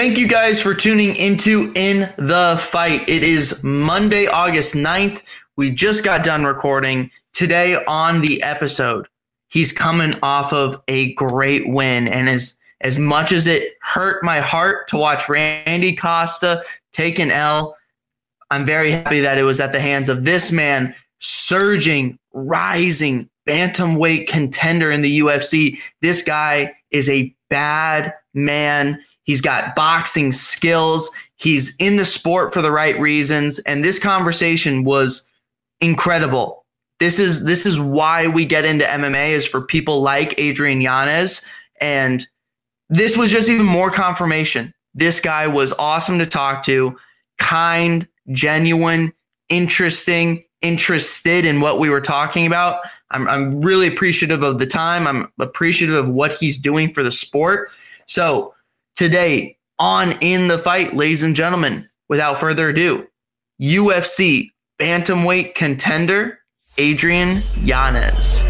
Thank you guys for tuning into In the Fight. It is Monday, August 9th. We just got done recording. Today on the episode, he's coming off of a great win. And as, as much as it hurt my heart to watch Randy Costa take an L, I'm very happy that it was at the hands of this man, surging, rising, bantamweight contender in the UFC. This guy is a bad man. He's got boxing skills. He's in the sport for the right reasons. And this conversation was incredible. This is this is why we get into MMA is for people like Adrian Yanez. And this was just even more confirmation. This guy was awesome to talk to, kind, genuine, interesting, interested in what we were talking about. I'm, I'm really appreciative of the time. I'm appreciative of what he's doing for the sport. So, today on In the Fight, ladies and gentlemen, without further ado, UFC bantamweight contender Adrian Yanez.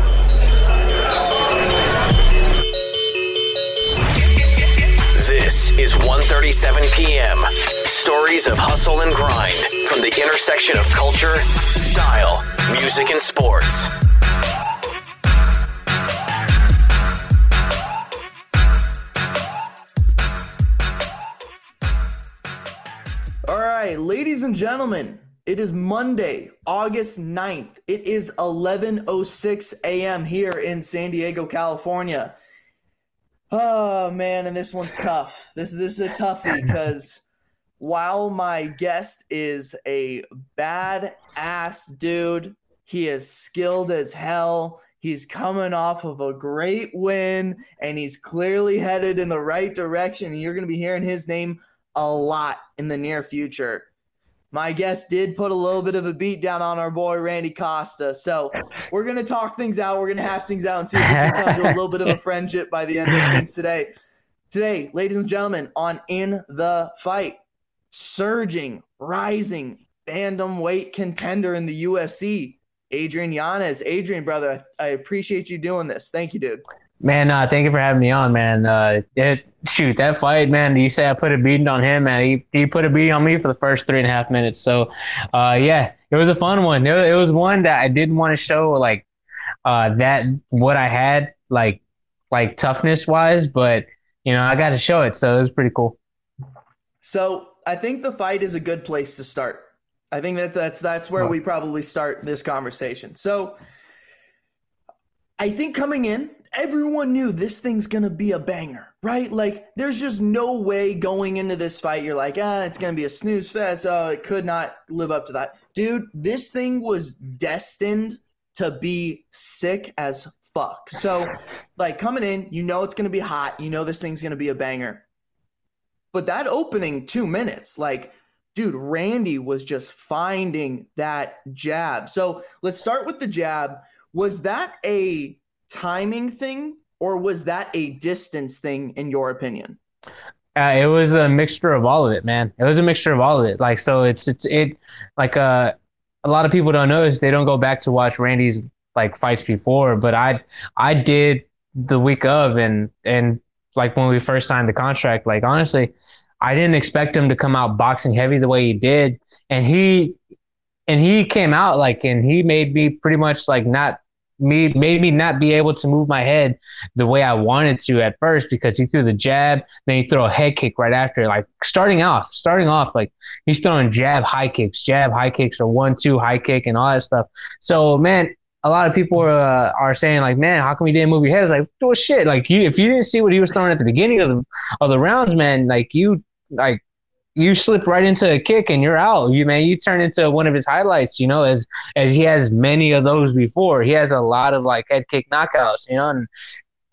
This is 1:37 p.m. Stories of hustle and grind from the intersection of culture, style, music, and sports. Right, ladies and gentlemen, it is Monday, August 9th. It is 11:06 a.m. here in San Diego, California. Oh man, and this one's tough. This this is a toughie because while my guest is a bad ass dude, he is skilled as hell. He's coming off of a great win and he's clearly headed in the right direction. And you're going to be hearing his name a lot in the near future. My guest did put a little bit of a beat down on our boy Randy Costa. So we're gonna talk things out. We're gonna hash things out and see if we can come to a little bit of a friendship by the end of things today. Today, ladies and gentlemen, on In the Fight, surging, rising bantamweight contender in the UFC, Adrian Yanez. Adrian, brother, I appreciate you doing this. Thank you, dude. Man, uh, thank you for having me on, man. Uh, it, shoot, that fight, man. You say I put a beating on him, man. He he put a beating on me for the first three and a half minutes. So, uh, yeah, it was a fun one. It, it was one that I didn't want to show like uh, that what I had like like toughness wise, but you know I got to show it, so it was pretty cool. So I think the fight is a good place to start. I think that that's that's where we probably start this conversation. So I think coming in, everyone knew this thing's gonna be a banger, right? Like, there's just no way going into this fight, you're like, ah, it's gonna be a snooze fest. Oh, it could not live up to that. Dude, this thing was destined to be sick as fuck. So, like, coming in, you know it's gonna be hot, you know this thing's gonna be a banger. But that opening two minutes, like, dude, Randy was just finding that jab. So let's start with the jab. Was that a timing thing or was that a distance thing in your opinion? Uh, it was a mixture of all of it, man. It was a mixture of all of it. Like so, it's it's it like uh, a lot of people don't notice they don't go back to watch Randy's like fights before, but I I did the week of and and like when we first signed the contract. Like honestly, I didn't expect him to come out boxing heavy the way he did, and he and he came out like and he made me pretty much like not me made me not be able to move my head the way I wanted to at first because he threw the jab, then he threw a head kick right after. Like starting off, starting off, like he's throwing jab, high kicks, jab, high kicks, or one, two, high kick, and all that stuff. So man, a lot of people are, uh, are saying like, man, how come you didn't move your head? It's like, oh shit! Like you, if you didn't see what he was throwing at the beginning of the of the rounds, man, like you, like you slip right into a kick and you're out. You man, you turn into one of his highlights, you know, as as he has many of those before. He has a lot of like head kick knockouts, you know, and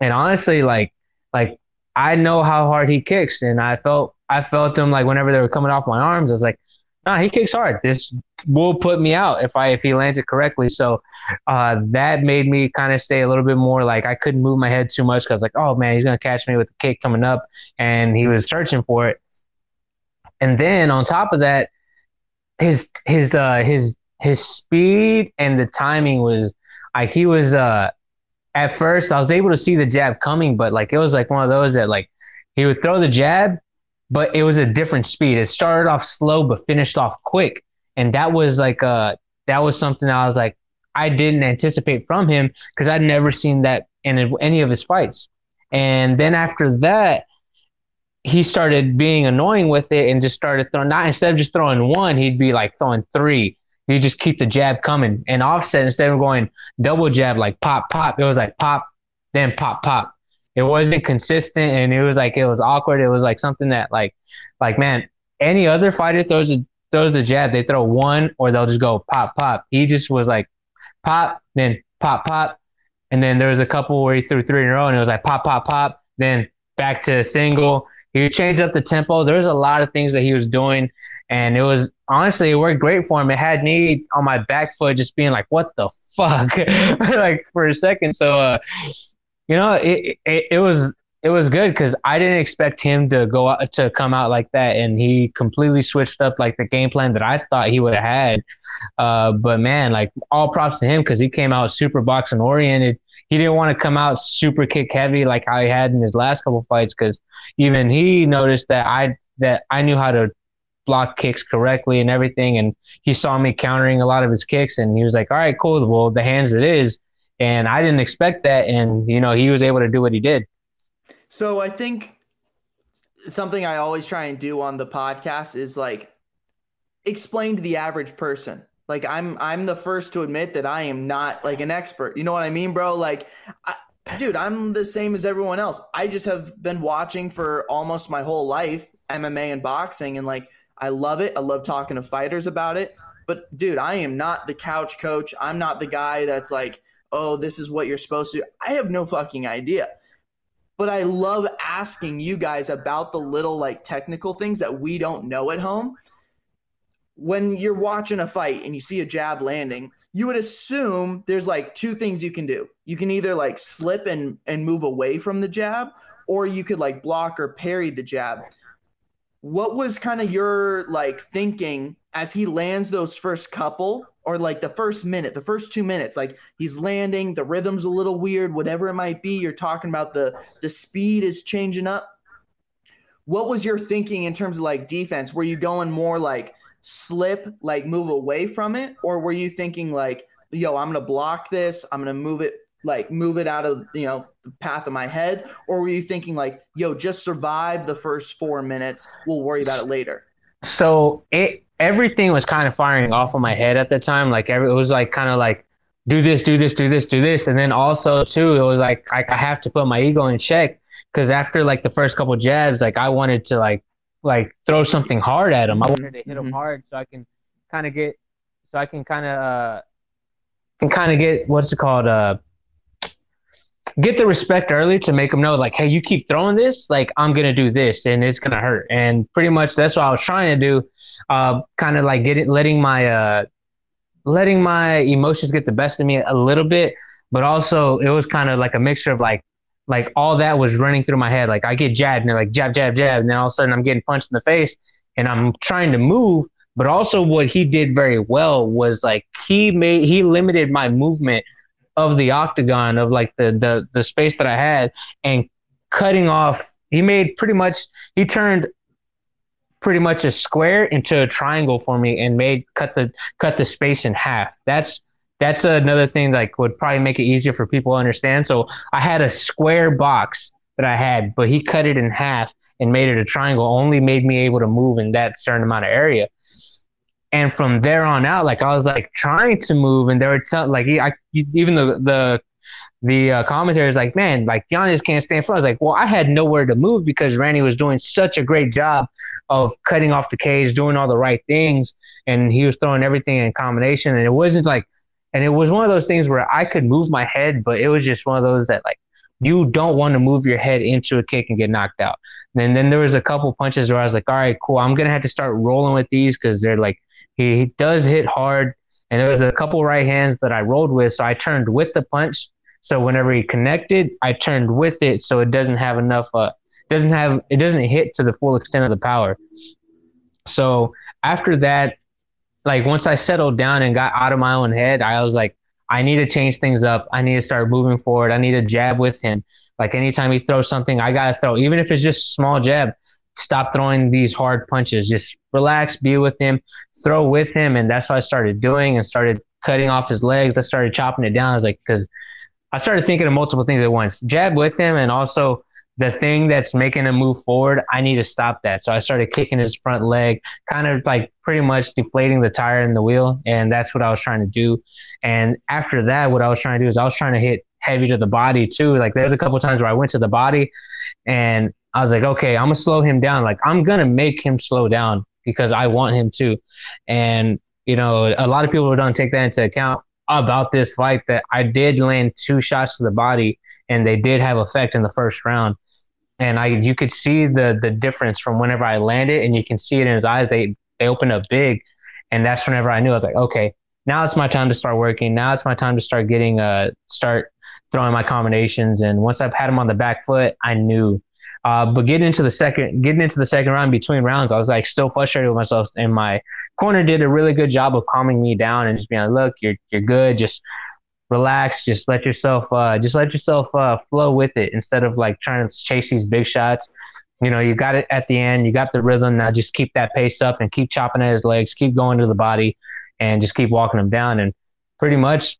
and honestly, like like I know how hard he kicks, and I felt I felt them like whenever they were coming off my arms, I was like, nah, he kicks hard. This will put me out if I if he lands it correctly. So uh, that made me kind of stay a little bit more like I couldn't move my head too much because like, oh man, he's gonna catch me with the kick coming up, and he was searching for it. And then on top of that, his his uh his his speed and the timing was like he was uh at first I was able to see the jab coming, but like it was like one of those that like he would throw the jab but it was a different speed. It started off slow but finished off quick, and that was like uh that was something I was like I didn't anticipate from him because I'd never seen that in any of his fights. And then after that, he started being annoying with it and just started throwing not instead of just throwing one, he'd be like throwing three. He'd just keep the jab coming and offset instead of going double jab like pop pop. It was like pop, then pop pop. It wasn't consistent and it was like it was awkward. It was like something that like like man, any other fighter throws a throws the jab, they throw one or they'll just go pop pop. He just was like pop, then pop pop, and then there was a couple where he threw three in a row and it was like pop pop pop, then back to single. He changed up the tempo. There was a lot of things that he was doing, and it was honestly it worked great for him. It had me on my back foot, just being like, "What the fuck?" like for a second. So, uh, you know, it, it it was it was good because I didn't expect him to go out, to come out like that, and he completely switched up like the game plan that I thought he would have had. Uh, but man, like all props to him because he came out super boxing oriented. He didn't want to come out super kick heavy like how he had in his last couple fights because even he noticed that I that I knew how to block kicks correctly and everything, and he saw me countering a lot of his kicks, and he was like, "All right, cool. Well, the hands it is." And I didn't expect that, and you know he was able to do what he did. So I think something I always try and do on the podcast is like explain to the average person. Like I'm I'm the first to admit that I am not like an expert. You know what I mean, bro? Like I, dude, I'm the same as everyone else. I just have been watching for almost my whole life MMA and boxing and like I love it. I love talking to fighters about it. But dude, I am not the couch coach. I'm not the guy that's like, "Oh, this is what you're supposed to do." I have no fucking idea but I love asking you guys about the little like technical things that we don't know at home. When you're watching a fight and you see a jab landing, you would assume there's like two things you can do. You can either like slip and and move away from the jab or you could like block or parry the jab. What was kind of your like thinking as he lands those first couple or like the first minute, the first two minutes, like he's landing, the rhythm's a little weird, whatever it might be. You're talking about the the speed is changing up. What was your thinking in terms of like defense? Were you going more like slip, like move away from it, or were you thinking like, yo, I'm gonna block this, I'm gonna move it, like move it out of you know the path of my head, or were you thinking like, yo, just survive the first four minutes, we'll worry about it later? So it everything was kind of firing off of my head at the time. Like every, it was like kind of like do this, do this, do this, do this, and then also too, it was like I, I have to put my ego in check because after like the first couple jabs, like I wanted to like like throw something hard at him. I wanted to hit him mm-hmm. hard so I can kind of get so I can kind of uh can kind of get what's it called uh get the respect early to make them know like hey you keep throwing this like i'm gonna do this and it's gonna hurt and pretty much that's what i was trying to do uh, kind of like getting letting my uh, letting my emotions get the best of me a little bit, but also it was kind of like a mixture of like like all that was running through my head. Like I get jabbed and like jab, jab, jab, and then all of a sudden I'm getting punched in the face and I'm trying to move. But also what he did very well was like he made he limited my movement of the octagon of like the the the space that I had and cutting off he made pretty much he turned pretty much a square into a triangle for me and made cut the cut the space in half. That's that's another thing like would probably make it easier for people to understand. So I had a square box that I had, but he cut it in half and made it a triangle. Only made me able to move in that certain amount of area. And from there on out, like I was like trying to move, and they were telling like I, even the the the uh, commentary is like, man, like Yanez can't stand front. I was like, well, I had nowhere to move because Randy was doing such a great job of cutting off the cage, doing all the right things, and he was throwing everything in combination. And it wasn't like, and it was one of those things where I could move my head, but it was just one of those that like you don't want to move your head into a kick and get knocked out. And then there was a couple punches where I was like, all right, cool, I'm gonna have to start rolling with these because they're like he does hit hard. And there was a couple right hands that I rolled with, so I turned with the punch so whenever he connected, I turned with it so it doesn't have enough uh doesn't have it doesn't hit to the full extent of the power. So after that, like once I settled down and got out of my own head, I was like, I need to change things up. I need to start moving forward. I need to jab with him. Like anytime he throws something, I gotta throw, even if it's just small jab, stop throwing these hard punches. Just relax, be with him, throw with him, and that's what I started doing and started cutting off his legs. I started chopping it down. I was like, because I started thinking of multiple things at once. Jab with him, and also the thing that's making him move forward, I need to stop that. So I started kicking his front leg, kind of like pretty much deflating the tire in the wheel. And that's what I was trying to do. And after that, what I was trying to do is I was trying to hit heavy to the body too. Like there's a couple times where I went to the body and I was like, okay, I'm gonna slow him down. Like I'm gonna make him slow down because I want him to. And you know, a lot of people don't take that into account about this fight that I did land two shots to the body and they did have effect in the first round and I you could see the the difference from whenever I landed, and you can see it in his eyes. They they opened up big, and that's whenever I knew I was like, okay, now it's my time to start working. Now it's my time to start getting uh start throwing my combinations. And once I've had him on the back foot, I knew. Uh, but getting into the second, getting into the second round between rounds, I was like still frustrated with myself. And my corner did a really good job of calming me down and just being like, "Look, you're you're good. Just relax. Just let yourself uh just let yourself uh flow with it instead of like trying to chase these big shots. You know you got it at the end. You got the rhythm. Now just keep that pace up and keep chopping at his legs. Keep going to the body and just keep walking him down. And pretty much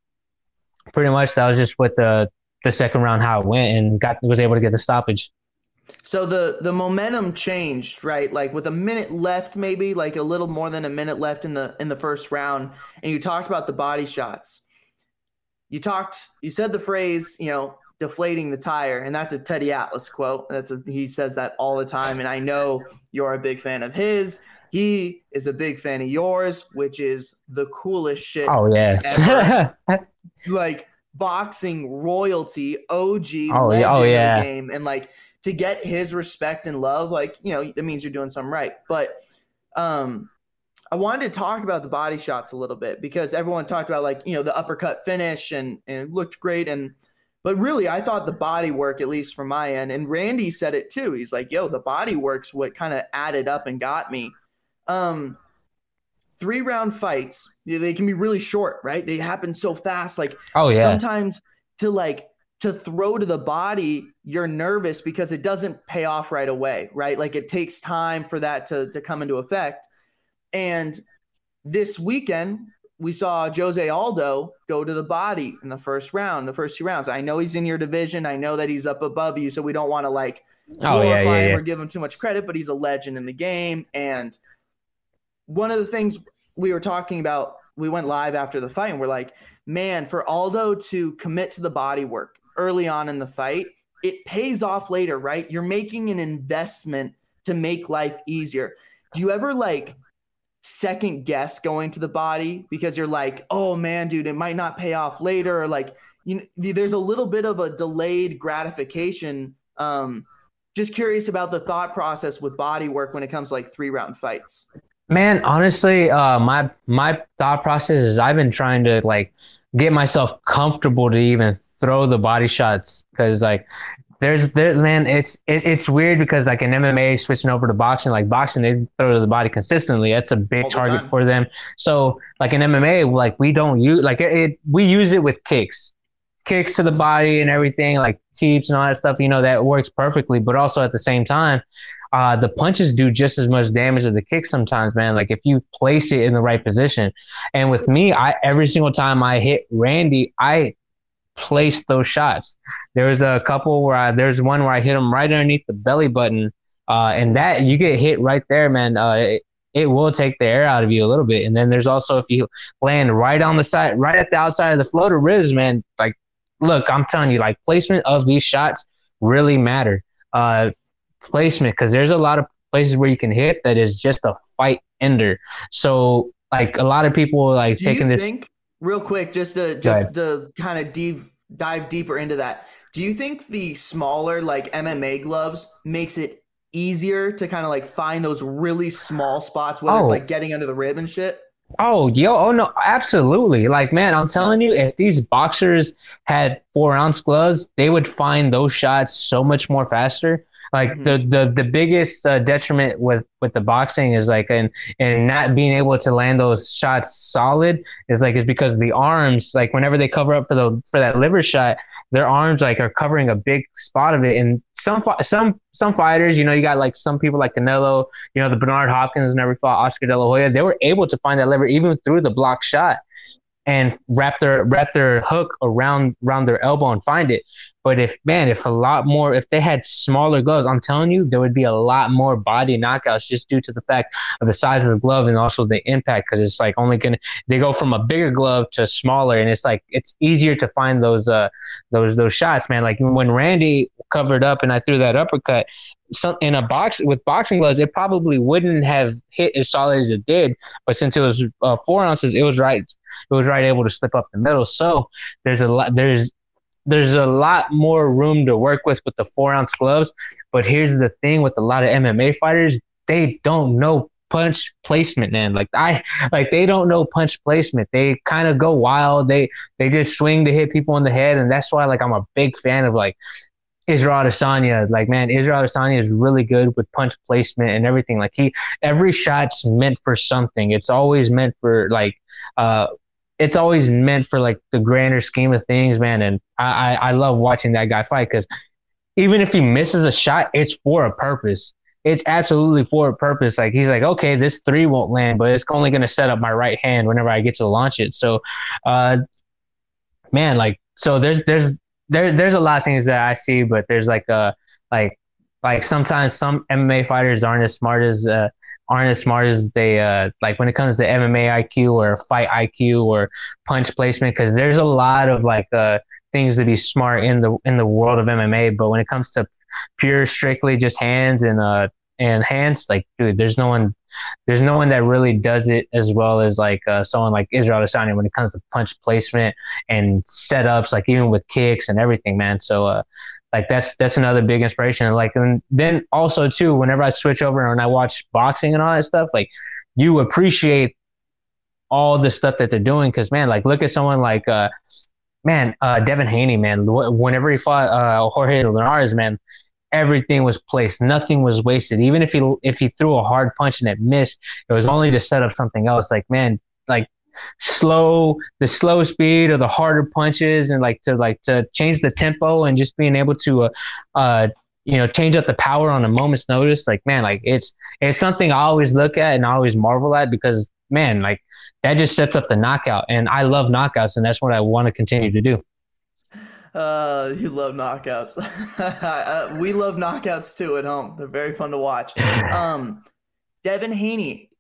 pretty much that was just what the the second round how it went and got was able to get the stoppage so the the momentum changed, right? Like with a minute left, maybe like a little more than a minute left in the in the first round, and you talked about the body shots you talked, you said the phrase, you know, deflating the tire, and that's a Teddy Atlas quote. That's a, he says that all the time, and I know you're a big fan of his. He is a big fan of yours, which is the coolest shit. Oh yeah, like boxing royalty, OG oh, legend oh, yeah. of the game, and like to get his respect and love, like you know, that means you're doing something right. But um, I wanted to talk about the body shots a little bit because everyone talked about like you know the uppercut finish and and it looked great and but really I thought the body work at least from my end and Randy said it too. He's like, "Yo, the body work's what kind of added up and got me." Um, three round fights they can be really short, right? They happen so fast. Like oh yeah, sometimes to like to throw to the body, you're nervous because it doesn't pay off right away, right? Like it takes time for that to to come into effect. And this weekend, we saw Jose Aldo go to the body in the first round, the first two rounds. I know he's in your division. I know that he's up above you, so we don't want to like glorify oh, yeah, yeah, him or give him too much credit, but he's a legend in the game. And one of the things we were talking about, we went live after the fight, and we're like, man, for Aldo to commit to the body work early on in the fight, it pays off later, right? You're making an investment to make life easier. Do you ever like second guess going to the body because you're like, oh man, dude, it might not pay off later. Or like, you know, there's a little bit of a delayed gratification. Um, just curious about the thought process with body work when it comes to like three round fights. Man, honestly, uh, my my thought process is I've been trying to like get myself comfortable to even throw the body shots because like there's there man it's it, it's weird because like in MMA switching over to boxing like boxing they throw to the body consistently. That's a big target time. for them. So like in MMA like we don't use like it, it, we use it with kicks. Kicks to the body and everything like teeps and all that stuff you know that works perfectly. But also at the same time uh, the punches do just as much damage as the kicks sometimes man. Like if you place it in the right position. And with me I every single time I hit Randy I place those shots. There was a couple where I, there's one where I hit him right underneath the belly button, uh, and that you get hit right there, man. Uh, it, it will take the air out of you a little bit. And then there's also if you land right on the side, right at the outside of the floater ribs, man. Like, look, I'm telling you, like placement of these shots really matter. Uh, placement because there's a lot of places where you can hit that is just a fight ender. So like a lot of people like Do taking this. Think- real quick, just to just to kind of deep, dive deeper into that. Do you think the smaller like MMA gloves makes it easier to kind of like find those really small spots, whether oh. it's like getting under the rib and shit? Oh, yo, oh no, absolutely. Like, man, I'm telling you, if these boxers had four ounce gloves, they would find those shots so much more faster. Like mm-hmm. the the the biggest uh, detriment with with the boxing is like and and not being able to land those shots solid is like is because the arms like whenever they cover up for the for that liver shot, their arms like are covering a big spot of it. And some some some fighters, you know, you got like some people like Canelo, you know, the Bernard Hopkins never fought Oscar De La Hoya. They were able to find that liver even through the block shot and wrap their wrap their hook around around their elbow and find it. But if man, if a lot more, if they had smaller gloves, I'm telling you, there would be a lot more body knockouts just due to the fact of the size of the glove and also the impact. Because it's like only gonna they go from a bigger glove to smaller, and it's like it's easier to find those uh those those shots, man. Like when Randy covered up and I threw that uppercut, some in a box with boxing gloves, it probably wouldn't have hit as solid as it did. But since it was uh, four ounces, it was right. It was right able to slip up the middle. So there's a lot. There's there's a lot more room to work with with the four ounce gloves. But here's the thing with a lot of MMA fighters, they don't know punch placement, man. Like I like they don't know punch placement. They kind of go wild. They they just swing to hit people in the head, and that's why like I'm a big fan of like Israel Adesanya. Like, man, Israel Adesanya is really good with punch placement and everything. Like, he every shot's meant for something. It's always meant for like, uh, it's always meant for like the grander scheme of things, man. And I I, I love watching that guy fight because even if he misses a shot, it's for a purpose. It's absolutely for a purpose. Like he's like, okay, this three won't land, but it's only going to set up my right hand whenever I get to launch it. So, uh, man, like, so there's there's there there's a lot of things that I see, but there's like uh, like like sometimes some MMA fighters aren't as smart as uh, aren't as smart as they uh, like when it comes to MMA IQ or fight IQ or punch placement because there's a lot of like uh, things to be smart in the in the world of MMA, but when it comes to pure strictly just hands and uh and hands like dude there's no one there's no one that really does it as well as like uh, someone like Israel Adesanya when it comes to punch placement and setups, like even with kicks and everything, man. So, uh, like that's that's another big inspiration. Like, and then also too, whenever I switch over and I watch boxing and all that stuff, like you appreciate all the stuff that they're doing because man, like look at someone like uh, man, uh, Devin Haney, man. Whenever he fought uh, Jorge Linares, man, everything was placed. Nothing was wasted. Even if he if he threw a hard punch and it missed, it was only to set up something else. Like man, like slow the slow speed or the harder punches and like to like to change the tempo and just being able to uh, uh you know change up the power on a moment's notice like man like it's it's something i always look at and i always marvel at because man like that just sets up the knockout and i love knockouts and that's what i want to continue to do uh, you love knockouts. uh, we love knockouts too at home. They're very fun to watch. Um, Devin Haney,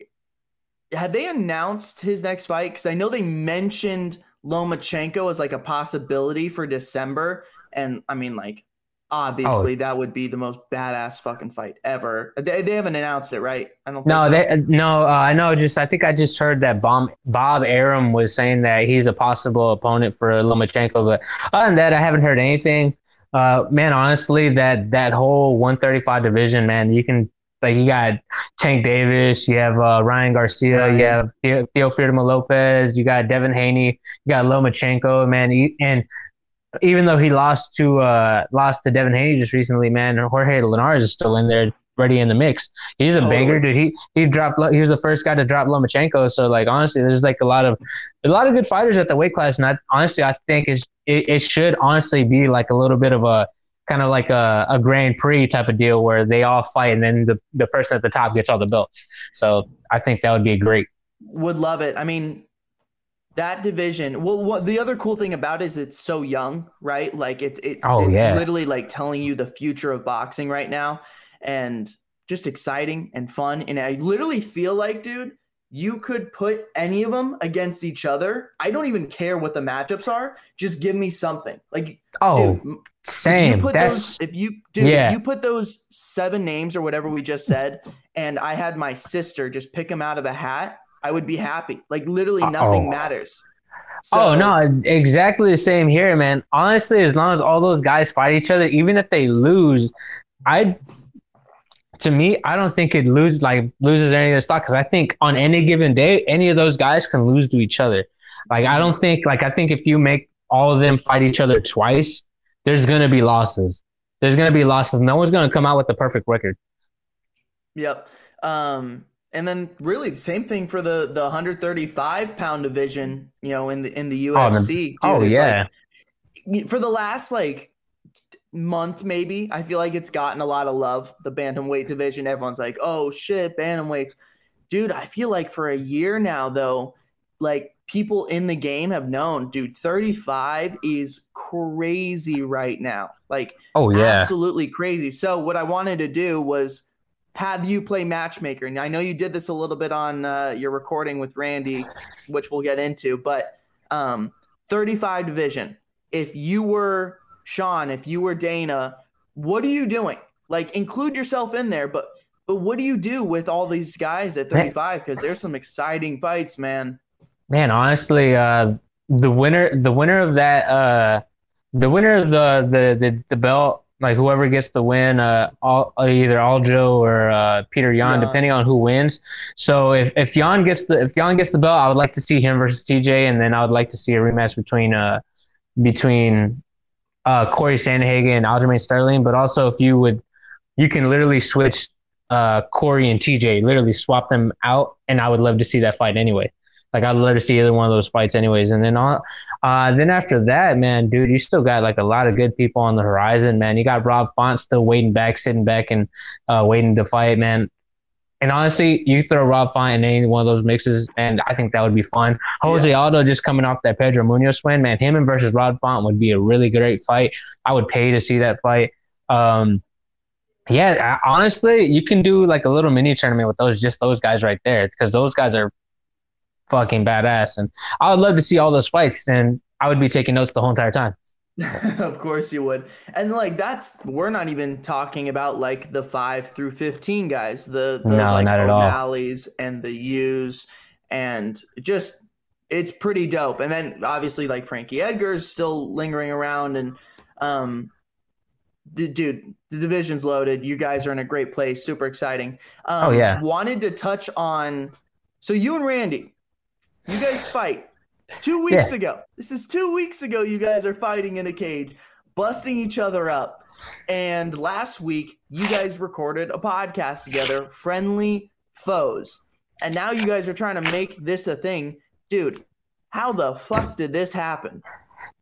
had they announced his next fight? Because I know they mentioned Lomachenko as like a possibility for December, and I mean, like, obviously oh. that would be the most badass fucking fight ever. They, they haven't announced it, right? I don't. no, so. they no. Uh, I know. Just I think I just heard that Bob Bob Arum was saying that he's a possible opponent for Lomachenko, but other than that, I haven't heard anything. Uh, man, honestly, that that whole 135 division, man, you can like you got Tank Davis, you have uh, Ryan Garcia, right. you have Theo Teofimo Lopez, you got Devin Haney, you got Lomachenko, man, and even though he lost to uh lost to Devin Haney just recently, man, Jorge Linares is still in there, ready in the mix. He's a totally. banger, dude. He he dropped. He was the first guy to drop Lomachenko. So like honestly, there's like a lot of a lot of good fighters at the weight class, and I, honestly, I think is it, it should honestly be like a little bit of a kind of like a, a Grand Prix type of deal where they all fight and then the, the person at the top gets all the belts. So I think that would be great. Would love it. I mean, that division. Well, what the other cool thing about it is it's so young, right? Like it's it, oh, it's yeah. literally like telling you the future of boxing right now, and just exciting and fun. And I literally feel like, dude, you could put any of them against each other. I don't even care what the matchups are. Just give me something. Like oh, dude, same. If you put That's, those, if you dude, yeah. if you put those seven names or whatever we just said, and I had my sister just pick them out of a hat I would be happy. Like literally nothing Uh-oh. matters. So, oh no, exactly the same here, man. Honestly, as long as all those guys fight each other, even if they lose, I to me, I don't think it lose like loses any of their stock because I think on any given day, any of those guys can lose to each other. Like I don't think like I think if you make all of them fight each other twice, there's gonna be losses. there's gonna be losses. No one's gonna come out with the perfect record. Yep. Um, and then really the same thing for the the 135 pound division. You know, in the in the UFC. Oh, Dude, oh yeah. Like, for the last like month maybe i feel like it's gotten a lot of love the bantamweight division everyone's like oh shit bantamweights dude i feel like for a year now though like people in the game have known dude 35 is crazy right now like oh yeah absolutely crazy so what i wanted to do was have you play matchmaker and i know you did this a little bit on uh, your recording with randy which we'll get into but um 35 division if you were Sean, if you were Dana, what are you doing? Like include yourself in there, but but what do you do with all these guys at 35? Because there's some exciting fights, man. Man, honestly, uh, the winner the winner of that uh, the winner of the the the, the belt like whoever gets the win, uh, all, either Aljo or uh, Peter Yan, yeah. depending on who wins. So if if Yan gets the if Yan gets the belt, I would like to see him versus TJ, and then I would like to see a rematch between uh between uh, Cory Sandhagen and Aljamain Sterling, but also if you would, you can literally switch uh, Cory and TJ, literally swap them out, and I would love to see that fight anyway. Like I'd love to see either one of those fights, anyways. And then on, uh, then after that, man, dude, you still got like a lot of good people on the horizon, man. You got Rob Font still waiting back, sitting back, and uh, waiting to fight, man. And honestly, you throw Rob Font in any one of those mixes, and I think that would be fun. Jose yeah. Aldo just coming off that Pedro Munhoz win, man, him and versus Rob Font would be a really great fight. I would pay to see that fight. Um, yeah, honestly, you can do like a little mini tournament with those just those guys right there because those guys are fucking badass, and I would love to see all those fights, and I would be taking notes the whole entire time. of course you would. And like that's we're not even talking about like the five through fifteen guys, the, the no, like O'Malley's and the U's and just it's pretty dope. And then obviously like Frankie Edgar's still lingering around and um the, dude, the division's loaded. You guys are in a great place. Super exciting. Um, oh yeah. Wanted to touch on. So you and Randy, you guys fight Two weeks yeah. ago. This is two weeks ago. You guys are fighting in a cage, busting each other up. And last week, you guys recorded a podcast together, Friendly Foes. And now you guys are trying to make this a thing. Dude, how the fuck did this happen?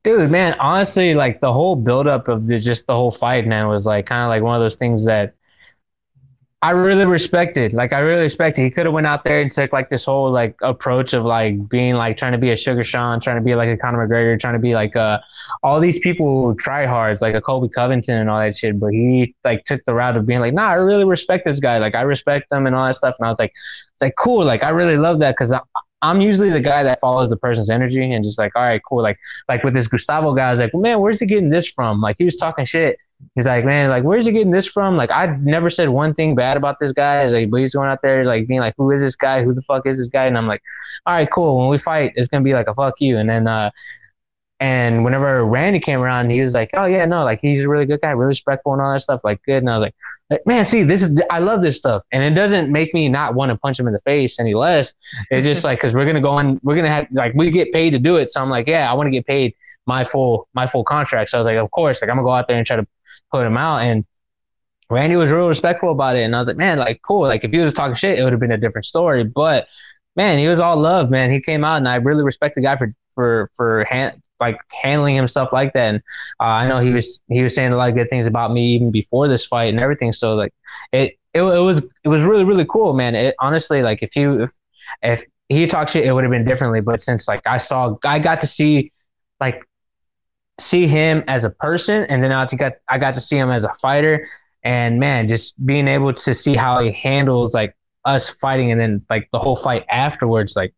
Dude, man, honestly, like the whole buildup of the, just the whole fight, man, was like kind of like one of those things that I really respected. Like I really respected. He could have went out there and took like this whole like approach of like being like trying to be a Sugar Sean, trying to be like a Conor McGregor, trying to be like uh all these people who try hards, like a Colby Covington and all that shit. But he like took the route of being like, nah, I really respect this guy. Like I respect them and all that stuff. And I was like, it's like cool. Like I really love that because I'm usually the guy that follows the person's energy and just like, all right, cool. Like, like with this Gustavo guy, I was like, well, man, where's he getting this from? Like, he was talking shit. He's like, man, like, where's he getting this from? Like, I never said one thing bad about this guy. He's like, but he's going out there, like, being like, who is this guy? Who the fuck is this guy? And I'm like, all right, cool. When we fight, it's gonna be like a fuck you. And then, uh, and whenever Randy came around, he was like, "Oh yeah, no, like he's a really good guy, really respectful and all that stuff, like good." And I was like, "Man, see, this is I love this stuff, and it doesn't make me not want to punch him in the face any less. It's just like because we're gonna go on, we're gonna have like we get paid to do it, so I'm like, yeah, I want to get paid my full my full contract. So I was like, of course, like I'm gonna go out there and try to put him out, and Randy was real respectful about it, and I was like, man, like cool, like if he was talking shit, it would have been a different story, but man, he was all love, man. He came out, and I really respect the guy for for for hand, like handling himself like that. And uh, I know he was he was saying a lot of good things about me even before this fight and everything. So like it it, it was it was really really cool, man. It honestly like if you if if he talked shit, it would have been differently. But since like I saw I got to see like see him as a person, and then I got I got to see him as a fighter. And man, just being able to see how he handles like us fighting, and then like the whole fight afterwards, like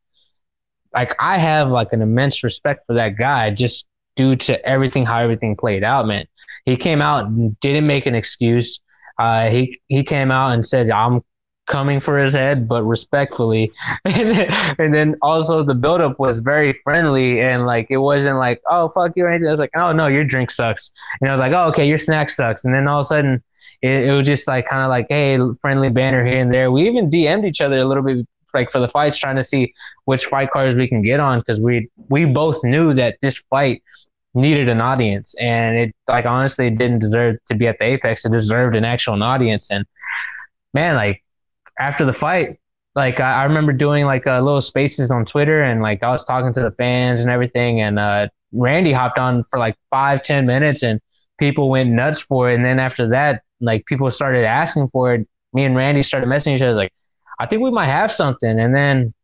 like I have like an immense respect for that guy just due to everything how everything played out, man. He came out and didn't make an excuse. Uh, he he came out and said, "I'm coming for his head, but respectfully." and, then, and then also the buildup was very friendly and like it wasn't like, "Oh fuck you" or anything. I was like, "Oh no, your drink sucks," and I was like, "Oh okay, your snack sucks," and then all of a sudden. It, it was just like kind of like, hey, friendly banner here and there. We even DM'd each other a little bit like for the fights, trying to see which fight cards we can get on because we we both knew that this fight needed an audience, and it like honestly didn't deserve to be at the apex. It deserved an actual audience, and man, like after the fight, like I, I remember doing like uh, little spaces on Twitter, and like I was talking to the fans and everything, and uh, Randy hopped on for like five ten minutes, and people went nuts for it, and then after that, like people started asking for it. Me and Randy started messaging each other like, I think we might have something, and then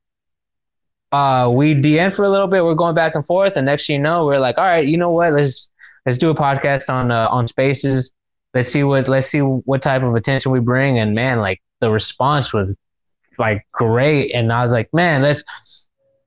uh, we DM for a little bit. We're going back and forth, and next you know, we're like, all right, you know what? Let's let's do a podcast on uh, on Spaces. Let's see what let's see what type of attention we bring. And man, like the response was like great, and I was like, man, let's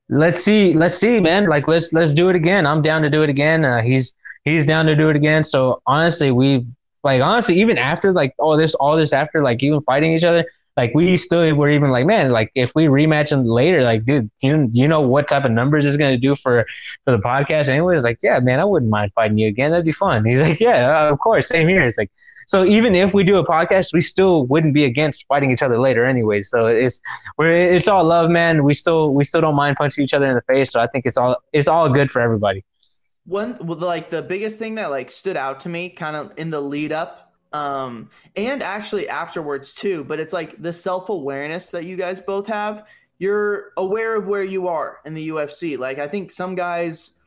let's see, let's see, man. Like let's let's do it again. I'm down to do it again. Uh, he's he's down to do it again. So honestly, we like honestly, even after like all this, all this after like even fighting each other, like we still were even like, man, like if we rematch them later, like, dude, you you know what type of numbers is gonna do for for the podcast? Anyways, like, yeah, man, I wouldn't mind fighting you again. That'd be fun. He's like, yeah, uh, of course, same here. It's like, so even if we do a podcast, we still wouldn't be against fighting each other later, anyways. So it's we're it's all love, man. We still we still don't mind punching each other in the face. So I think it's all it's all good for everybody. One like the biggest thing that like stood out to me, kind of in the lead up um and actually afterwards too but it's like the self-awareness that you guys both have you're aware of where you are in the UFC like I think some guys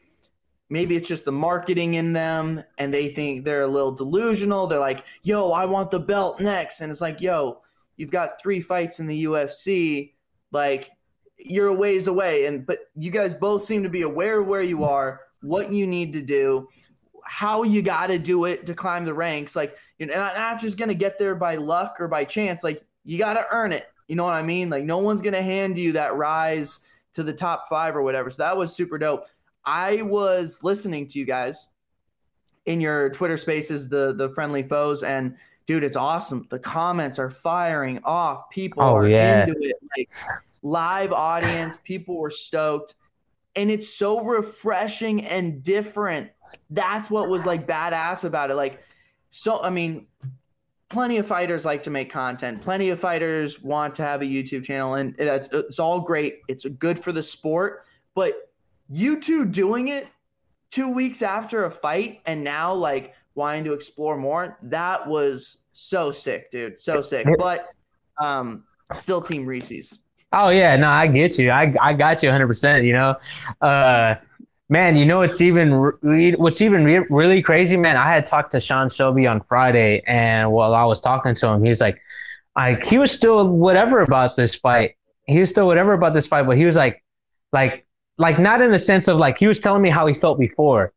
maybe it's just the marketing in them and they think they're a little delusional. They're like yo I want the belt next. And it's like yo you've got 3 fights in the UFC like you're a ways away. And but you guys both seem to be aware of where you are what you need to do how you got to do it to climb the ranks. Like, you're not, not just going to get there by luck or by chance. Like, you got to earn it. You know what I mean? Like, no one's going to hand you that rise to the top five or whatever. So that was super dope. I was listening to you guys in your Twitter spaces, the the friendly foes, and dude, it's awesome. The comments are firing off. People oh, are yeah. into it. Like live audience, people were stoked. And it's so refreshing and different that's what was like badass about it. Like, so I mean, plenty of fighters like to make content. Plenty of fighters want to have a YouTube channel, and it's it's all great. It's good for the sport, but you two doing it two weeks after a fight, and now like wanting to explore more. That was so sick, dude. So sick. But um, still, Team Reese's. Oh yeah, no, I get you. I I got you 100. percent You know, uh, Man, you know what's even re- what's even re- really crazy, man. I had talked to Sean Shelby on Friday, and while I was talking to him, he's like, like he was still whatever about this fight. He was still whatever about this fight, but he was like, like, like not in the sense of like he was telling me how he felt before,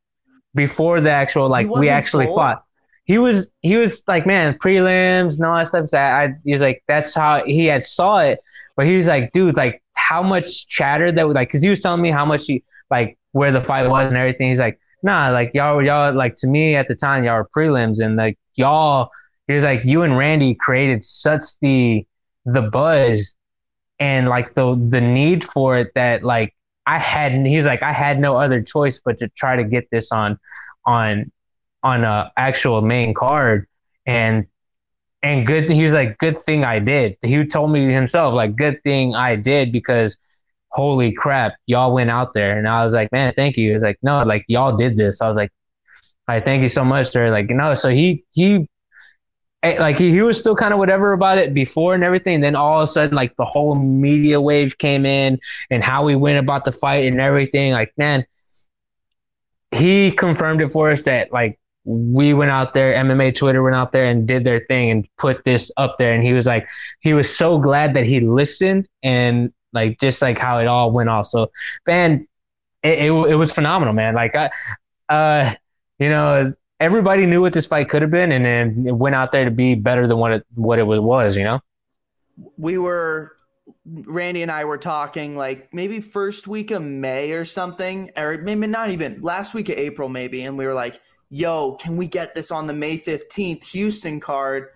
before the actual like we actually sold? fought. He was he was like, man, prelims, and all that stuff. I he was like, that's how he had saw it, but he was like, dude, like how much chatter that was like, because he was telling me how much he like where the fight was and everything. He's like, nah, like y'all, y'all, like to me at the time, y'all were prelims, and like y'all, he was like, you and Randy created such the the buzz and like the the need for it that like I had. He's like, I had no other choice but to try to get this on on on a actual main card and and good he was like good thing i did he told me himself like good thing i did because holy crap, y'all went out there. And I was like, man, thank you. He was like, no, like y'all did this. I was like, I thank you so much. They're like, no, so he, he, eh, like he, he was still kind of whatever about it before and everything. Then all of a sudden, like the whole media wave came in and how we went about the fight and everything. Like, man, he confirmed it for us that like we went out there, MMA Twitter went out there and did their thing and put this up there. And he was like, he was so glad that he listened and like just like how it all went off. So, man, it, it, it was phenomenal, man. Like, I, uh, you know, everybody knew what this fight could have been, and then it went out there to be better than what it what it was. You know, we were Randy and I were talking like maybe first week of May or something, or maybe not even last week of April, maybe, and we were like, "Yo, can we get this on the May fifteenth Houston card?"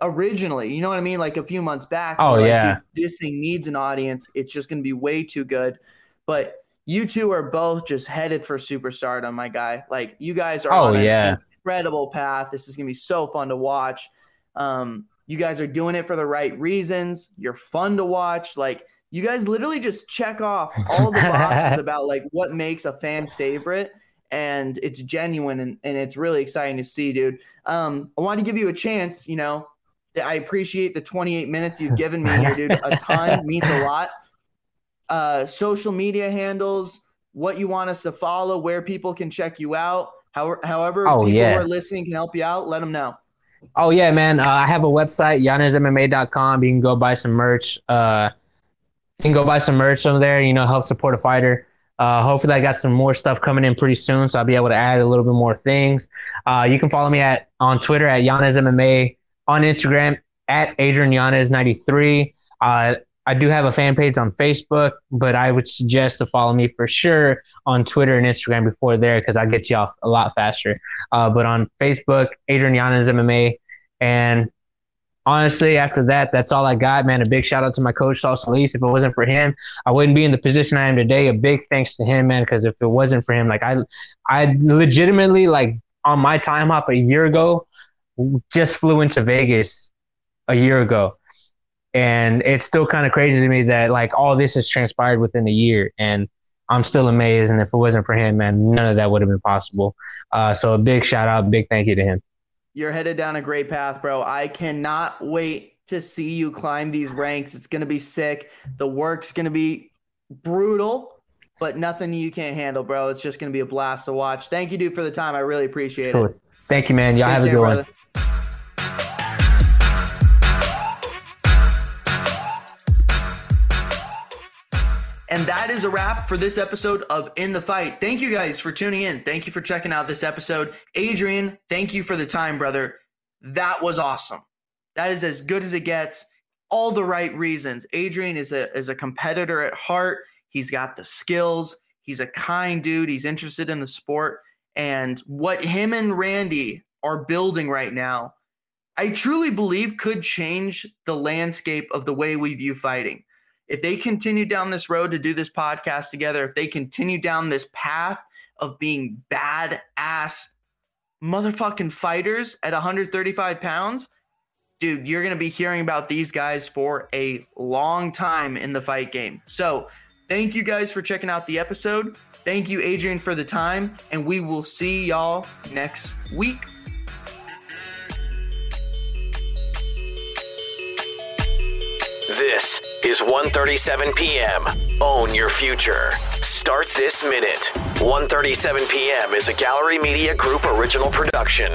Originally. You know what I mean? Like a few months back. Oh like, yeah. this thing needs an audience. It's just going to be way too good. But you two are both just headed for superstardom, my guy. Like you guys are oh, on yeah. an incredible path. This is going to be so fun to watch. Um, you guys are doing it for the right reasons. You're fun to watch. Like you guys literally just check off all the boxes about like what makes a fan favorite and it's genuine and, and it's really exciting to see, dude. Um, I wanted to give you a chance, you know. I appreciate the 28 minutes you've given me here, dude. A ton means a lot. Uh, social media handles, what you want us to follow, where people can check you out. How, however, Oh, people yeah. who are listening can help you out. Let them know. Oh yeah, man. Uh, I have a website, yanezmma.com. You can go buy some merch. Uh, you can go buy some merch on there. You know, help support a fighter. Uh, hopefully, I got some more stuff coming in pretty soon, so I'll be able to add a little bit more things. Uh, you can follow me at on Twitter at Yanez MMA, on Instagram at Adrian Yanez 93. Uh, I do have a fan page on Facebook, but I would suggest to follow me for sure on Twitter and Instagram before there because I get you off a lot faster. Uh, but on Facebook, Adrian Yanez MMA. And honestly, after that, that's all I got, man. A big shout out to my coach, Saul Solis. If it wasn't for him, I wouldn't be in the position I am today. A big thanks to him, man, because if it wasn't for him, like I, I legitimately, like on my time hop a year ago, just flew into Vegas a year ago. And it's still kind of crazy to me that like all this has transpired within a year. And I'm still amazed. And if it wasn't for him, man, none of that would have been possible. Uh, so a big shout out, big thank you to him. You're headed down a great path, bro. I cannot wait to see you climb these ranks. It's going to be sick. The work's going to be brutal, but nothing you can't handle, bro. It's just going to be a blast to watch. Thank you, dude, for the time. I really appreciate Cool. it. Thank you, man. Y'all Take have a care, good one. And that is a wrap for this episode of In the Fight. Thank you guys for tuning in. Thank you for checking out this episode. Adrian, thank you for the time, brother. That was awesome. That is as good as it gets. All the right reasons. Adrian is a is a competitor at heart. He's got the skills. He's a kind dude. He's interested in the sport. And what him and Randy are building right now, I truly believe could change the landscape of the way we view fighting if they continue down this road to do this podcast together, if they continue down this path of being badass motherfucking fighters at 135 pounds, dude, you're going to be hearing about these guys for a long time in the fight game. So, thank you guys for checking out the episode. Thank you, Adrian, for the time, and we will see y'all next week. This is 1:37 p.m. Own your future. Start this minute. 1:37 p.m. is a Gallery Media Group original production.